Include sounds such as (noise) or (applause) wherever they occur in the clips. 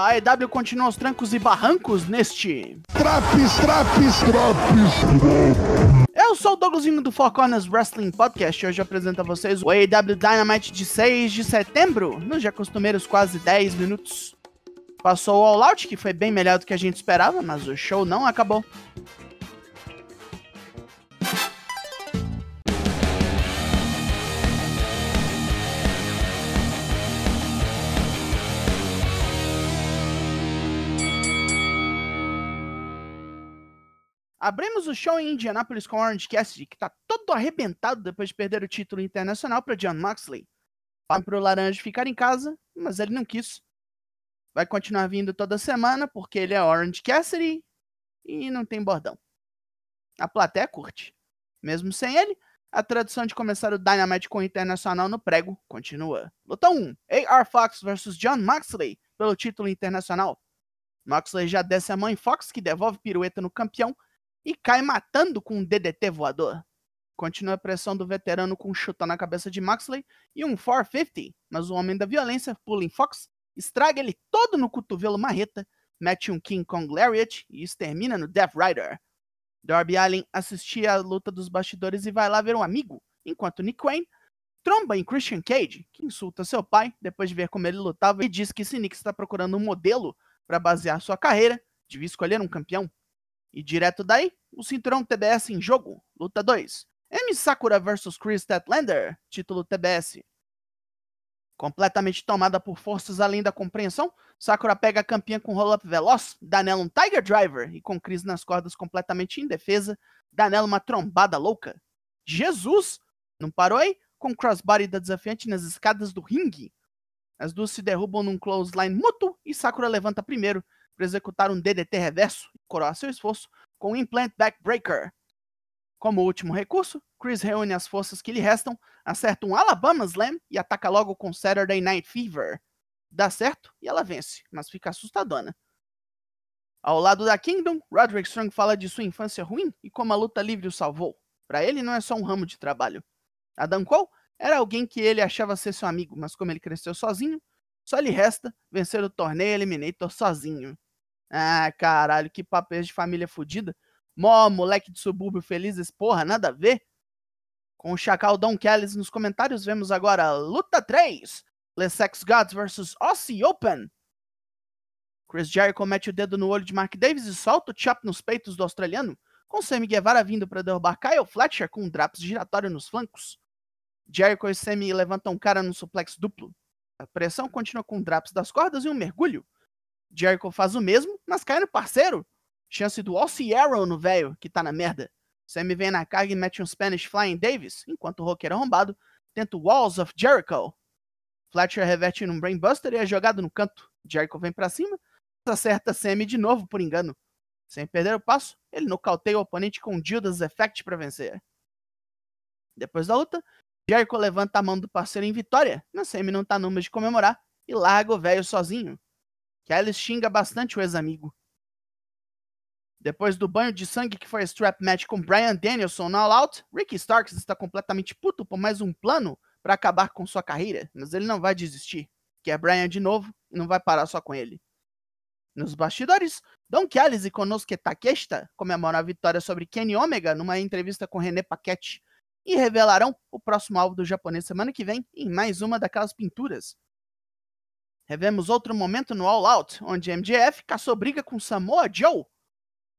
A EW continua aos trancos e barrancos neste. Traps, traps, traps. Eu sou o Douglasinho do Four Corners Wrestling Podcast e hoje apresento a vocês o AEW Dynamite de 6 de setembro, nos já costumeiros quase 10 minutos. Passou o All Out, que foi bem melhor do que a gente esperava, mas o show não acabou. Abrimos o show em Indianapolis com Orange Cassidy, que tá todo arrebentado depois de perder o título internacional para John Moxley. Falam pro Laranja ficar em casa, mas ele não quis. Vai continuar vindo toda semana porque ele é Orange Cassidy e não tem bordão. A plateia curte. Mesmo sem ele, a tradição de começar o Dynamite com o Internacional no prego continua. Luta 1: AR Fox vs John Moxley pelo título internacional. Moxley já desce a mão em Fox, que devolve pirueta no campeão e cai matando com um DDT voador. Continua a pressão do veterano com um chutão na cabeça de Moxley e um 450, mas o homem da violência pula Fox, estraga ele todo no cotovelo marreta, mete um King Kong Lariat e extermina no Death Rider. Darby Allin assistia a luta dos bastidores e vai lá ver um amigo, enquanto Nick Wayne tromba em Christian Cage, que insulta seu pai depois de ver como ele lutava e diz que se Nick está procurando um modelo para basear sua carreira, devia escolher um campeão. E direto daí, o cinturão TBS em jogo, luta 2. M Sakura vs Chris Statlander, título TBS. Completamente tomada por forças além da compreensão, Sakura pega a campeã com roll-up veloz, dá nela um Tiger Driver e com Chris nas cordas completamente indefesa, dá nela uma trombada louca. Jesus! Não parou aí? Com crossbody da desafiante nas escadas do ringue. As duas se derrubam num clothesline mútuo e Sakura levanta primeiro para executar um DDT reverso e coroar seu esforço com o Implant Backbreaker. Como último recurso, Chris reúne as forças que lhe restam, acerta um Alabama Slam e ataca logo com Saturday Night Fever. Dá certo e ela vence, mas fica assustadona. Ao lado da Kingdom, Roderick Strong fala de sua infância ruim e como a luta livre o salvou. Para ele não é só um ramo de trabalho. Adam Cole era alguém que ele achava ser seu amigo, mas como ele cresceu sozinho, só lhe resta vencer o torneio Eliminator sozinho. Ah, caralho, que papéis de família fodida. Mó moleque de subúrbio felizes, porra, nada a ver. Com o Chacal Don Kelly nos comentários, vemos agora Luta 3. The Sex Gods vs Aussie Open. Chris Jericho mete o dedo no olho de Mark Davis e solta o chop nos peitos do australiano, com Sammy Guevara vindo para derrubar Kyle Fletcher com um drops giratório nos flancos. Jericho e Sammy levantam um cara no suplex duplo. A pressão continua com drops das cordas e um mergulho. Jericho faz o mesmo, mas cai no parceiro. Chance do Aussie Arrow no velho, que tá na merda. Sammy vem na carga e mete um Spanish Flying Davis, enquanto o rocker arrombado tenta o Walls of Jericho. Fletcher reverte num Brainbuster e é jogado no canto. Jericho vem para cima, acerta Sammy de novo por engano. Sem perder o passo, ele nocauteia o oponente com Judas Effect para vencer. Depois da luta, Jericho levanta a mão do parceiro em vitória, mas Sammy não tá numa de comemorar e larga o velho sozinho. Kelly xinga bastante o ex-amigo. Depois do banho de sangue que foi a strap match com Brian Danielson no All Out, Ricky Starks está completamente puto por mais um plano para acabar com sua carreira, mas ele não vai desistir. Quer Brian de novo e não vai parar só com ele. Nos bastidores, Don Callis e Konosuke Takeshita comemoram a vitória sobre Kenny Omega numa entrevista com René Paquette e revelarão o próximo álbum do japonês semana que vem em mais uma daquelas pinturas. Revemos outro momento no All Out, onde MJF caçou briga com Samoa Joe.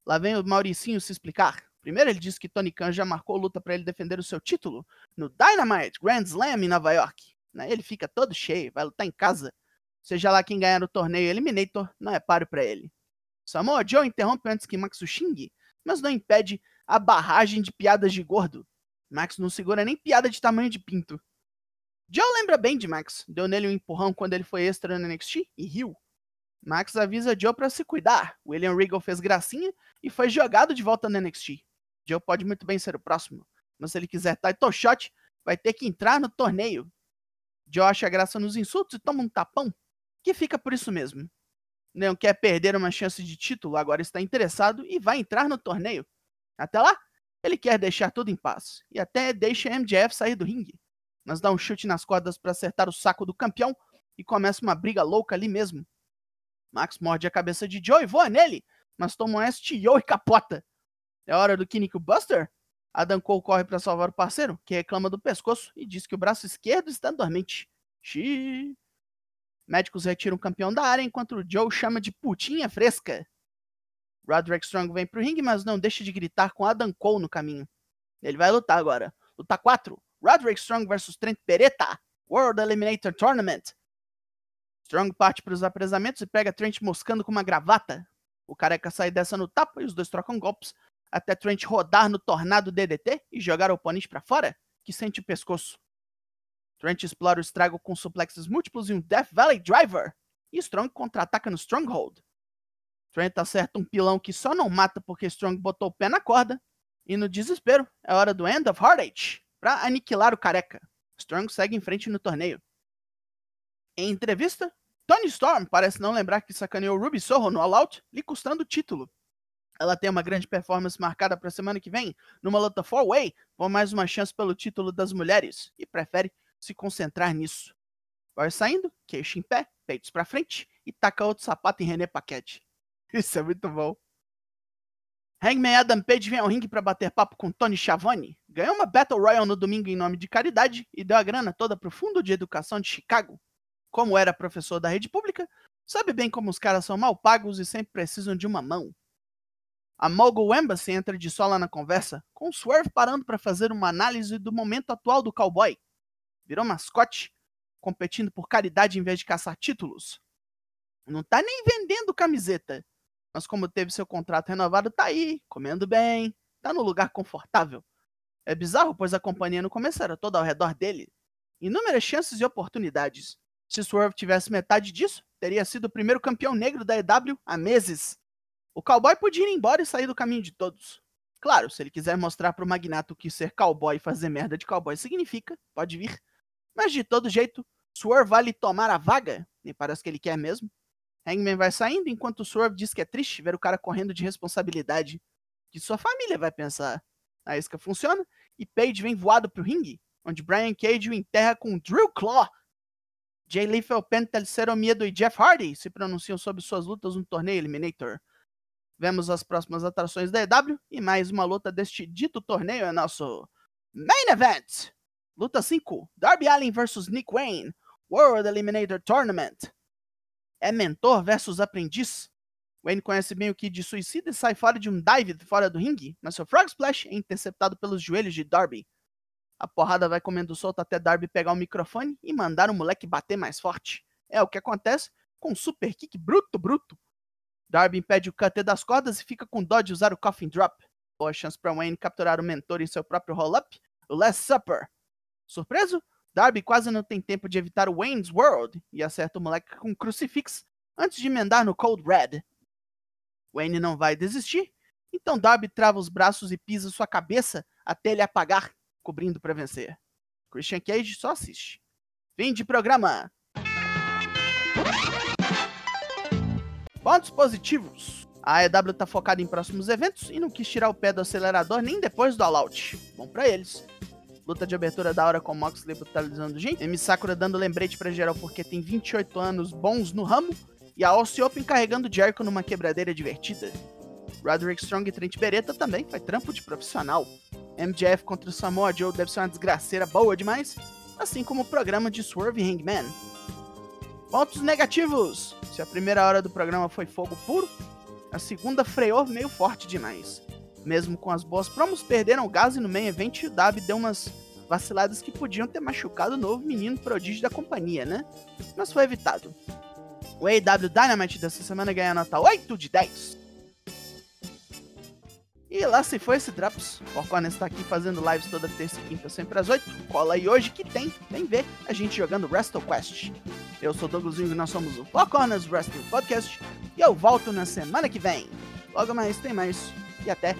Lá vem o Mauricinho se explicar. Primeiro ele disse que Tony Khan já marcou luta para ele defender o seu título no Dynamite Grand Slam em Nova York. Né? Ele fica todo cheio, vai lutar em casa. Seja lá quem ganhar o torneio Eliminator, não é páreo para ele. Samoa Joe interrompe antes que Max o xingue, mas não impede a barragem de piadas de gordo. Max não segura nem piada de tamanho de pinto. Joe lembra bem de Max, deu nele um empurrão quando ele foi extra no NXT e riu. Max avisa Joe para se cuidar. William Regal fez gracinha e foi jogado de volta no NXT. Joe pode muito bem ser o próximo, mas se ele quiser title shot, vai ter que entrar no torneio. Joe acha graça nos insultos e toma um tapão, que fica por isso mesmo. Não quer perder uma chance de título, agora está interessado e vai entrar no torneio. Até lá, ele quer deixar tudo em paz e até deixa MJF sair do ringue mas dá um chute nas cordas para acertar o saco do campeão e começa uma briga louca ali mesmo. Max morde a cabeça de Joe e voa nele, mas toma um STO e capota. É hora do Kinnick Buster? Adam Cole corre para salvar o parceiro, que reclama do pescoço e diz que o braço esquerdo está dormente. Xiii. Médicos retiram o campeão da área enquanto o Joe chama de putinha fresca. Roderick Strong vem pro ringue, mas não deixa de gritar com Adam Cole no caminho. Ele vai lutar agora. Luta 4. Roderick Strong vs Trent Beretta. World Eliminator Tournament. Strong parte para os apresamentos e pega Trent moscando com uma gravata. O careca sai dessa no tapa e os dois trocam golpes, até Trent rodar no tornado DDT e jogar o oponente para fora, que sente o pescoço. Trent explora o estrago com suplexes múltiplos e um Death Valley Driver. E Strong contra-ataca no Stronghold. Trent acerta um pilão que só não mata porque Strong botou o pé na corda. E no desespero, é hora do End of Heartache para aniquilar o careca. Strong segue em frente no torneio. Em entrevista, Tony Storm parece não lembrar que sacaneou Ruby Soho no All Out, lhe custando o título. Ela tem uma grande performance marcada para a semana que vem, numa luta four-way, com mais uma chance pelo título das mulheres, e prefere se concentrar nisso. Vai saindo, queixo em pé, peitos para frente, e taca outro sapato em René Paquette. (laughs) Isso é muito bom. Hangman Adam Page vem ao ringue para bater papo com Tony Schiavone, ganhou uma Battle Royale no domingo em nome de caridade e deu a grana toda pro Fundo de Educação de Chicago, como era professor da rede pública, sabe bem como os caras são mal pagos e sempre precisam de uma mão. A Mogul Embassy entra de sola na conversa, com o Swerve parando para fazer uma análise do momento atual do cowboy. Virou mascote, competindo por caridade em vez de caçar títulos. Não tá nem vendendo camiseta, mas como teve seu contrato renovado, tá aí, comendo bem, tá no lugar confortável. É bizarro, pois a companhia no começo era toda ao redor dele. Inúmeras chances e oportunidades. Se Swerve tivesse metade disso, teria sido o primeiro campeão negro da EW há meses. O cowboy podia ir embora e sair do caminho de todos. Claro, se ele quiser mostrar pro magnato que ser cowboy e fazer merda de cowboy significa, pode vir. Mas de todo jeito, Swerve vale tomar a vaga, nem parece que ele quer mesmo. Hangman vai saindo enquanto Swerve diz que é triste ver o cara correndo de responsabilidade. Que sua família vai pensar. A isca funciona e Page vem voado pro ringue, onde Brian Cage o enterra com Drew Claw Jay Lethal, Pentelceromiedo e Jeff Hardy se pronunciam sobre suas lutas no torneio Eliminator. Vemos as próximas atrações da EW e mais uma luta deste dito torneio é nosso Main Event! Luta 5: Darby Allin vs Nick Wayne, World Eliminator Tournament. É mentor versus aprendiz? Wayne conhece bem o que de suicida e sai fora de um dive fora do ringue, mas seu Frog Splash é interceptado pelos joelhos de Darby. A porrada vai comendo solto até Darby pegar o microfone e mandar o moleque bater mais forte. É o que acontece com um super kick bruto, bruto. Darby impede o cutter das cordas e fica com dó de usar o coffin drop. Boa chance para Wayne capturar o mentor em seu próprio roll-up, o Last Supper. Surpreso? Darby quase não tem tempo de evitar o Wayne's World e acerta o moleque com um crucifix antes de emendar no Cold Red. Wayne não vai desistir, então Darby trava os braços e pisa sua cabeça até ele apagar cobrindo para vencer. Christian Cage só assiste. Fim de programa. Pontos positivos. A AEW tá focada em próximos eventos e não quis tirar o pé do acelerador nem depois do all-out. Bom pra eles. Luta de abertura da hora com Moxley brutalizando gente. M Sakura dando lembrete pra geral porque tem 28 anos bons no ramo. E a Aussie Open carregando Jericho numa quebradeira divertida. Roderick Strong e Trent Beretta também foi trampo de profissional. MJF contra o Samoa Joe deve ser uma desgraceira boa demais, assim como o programa de Swerve Hangman. Pontos negativos! Se a primeira hora do programa foi fogo puro, a segunda freou meio forte demais. Mesmo com as boas promos, perderam o e no main event o Dab deu umas vaciladas que podiam ter machucado o novo menino prodígio da companhia, né? Mas foi evitado. O AEW Dynamite dessa semana ganha nota 8 de 10. E lá se foi esse Drops. Corcones está aqui fazendo lives toda terça e quinta, sempre às 8. Cola aí hoje que tem, vem ver a gente jogando WrestleQuest. Eu sou Douglas Wing e nós somos o Corcones Wrestling Podcast. E eu volto na semana que vem. Logo mais tem mais. Até.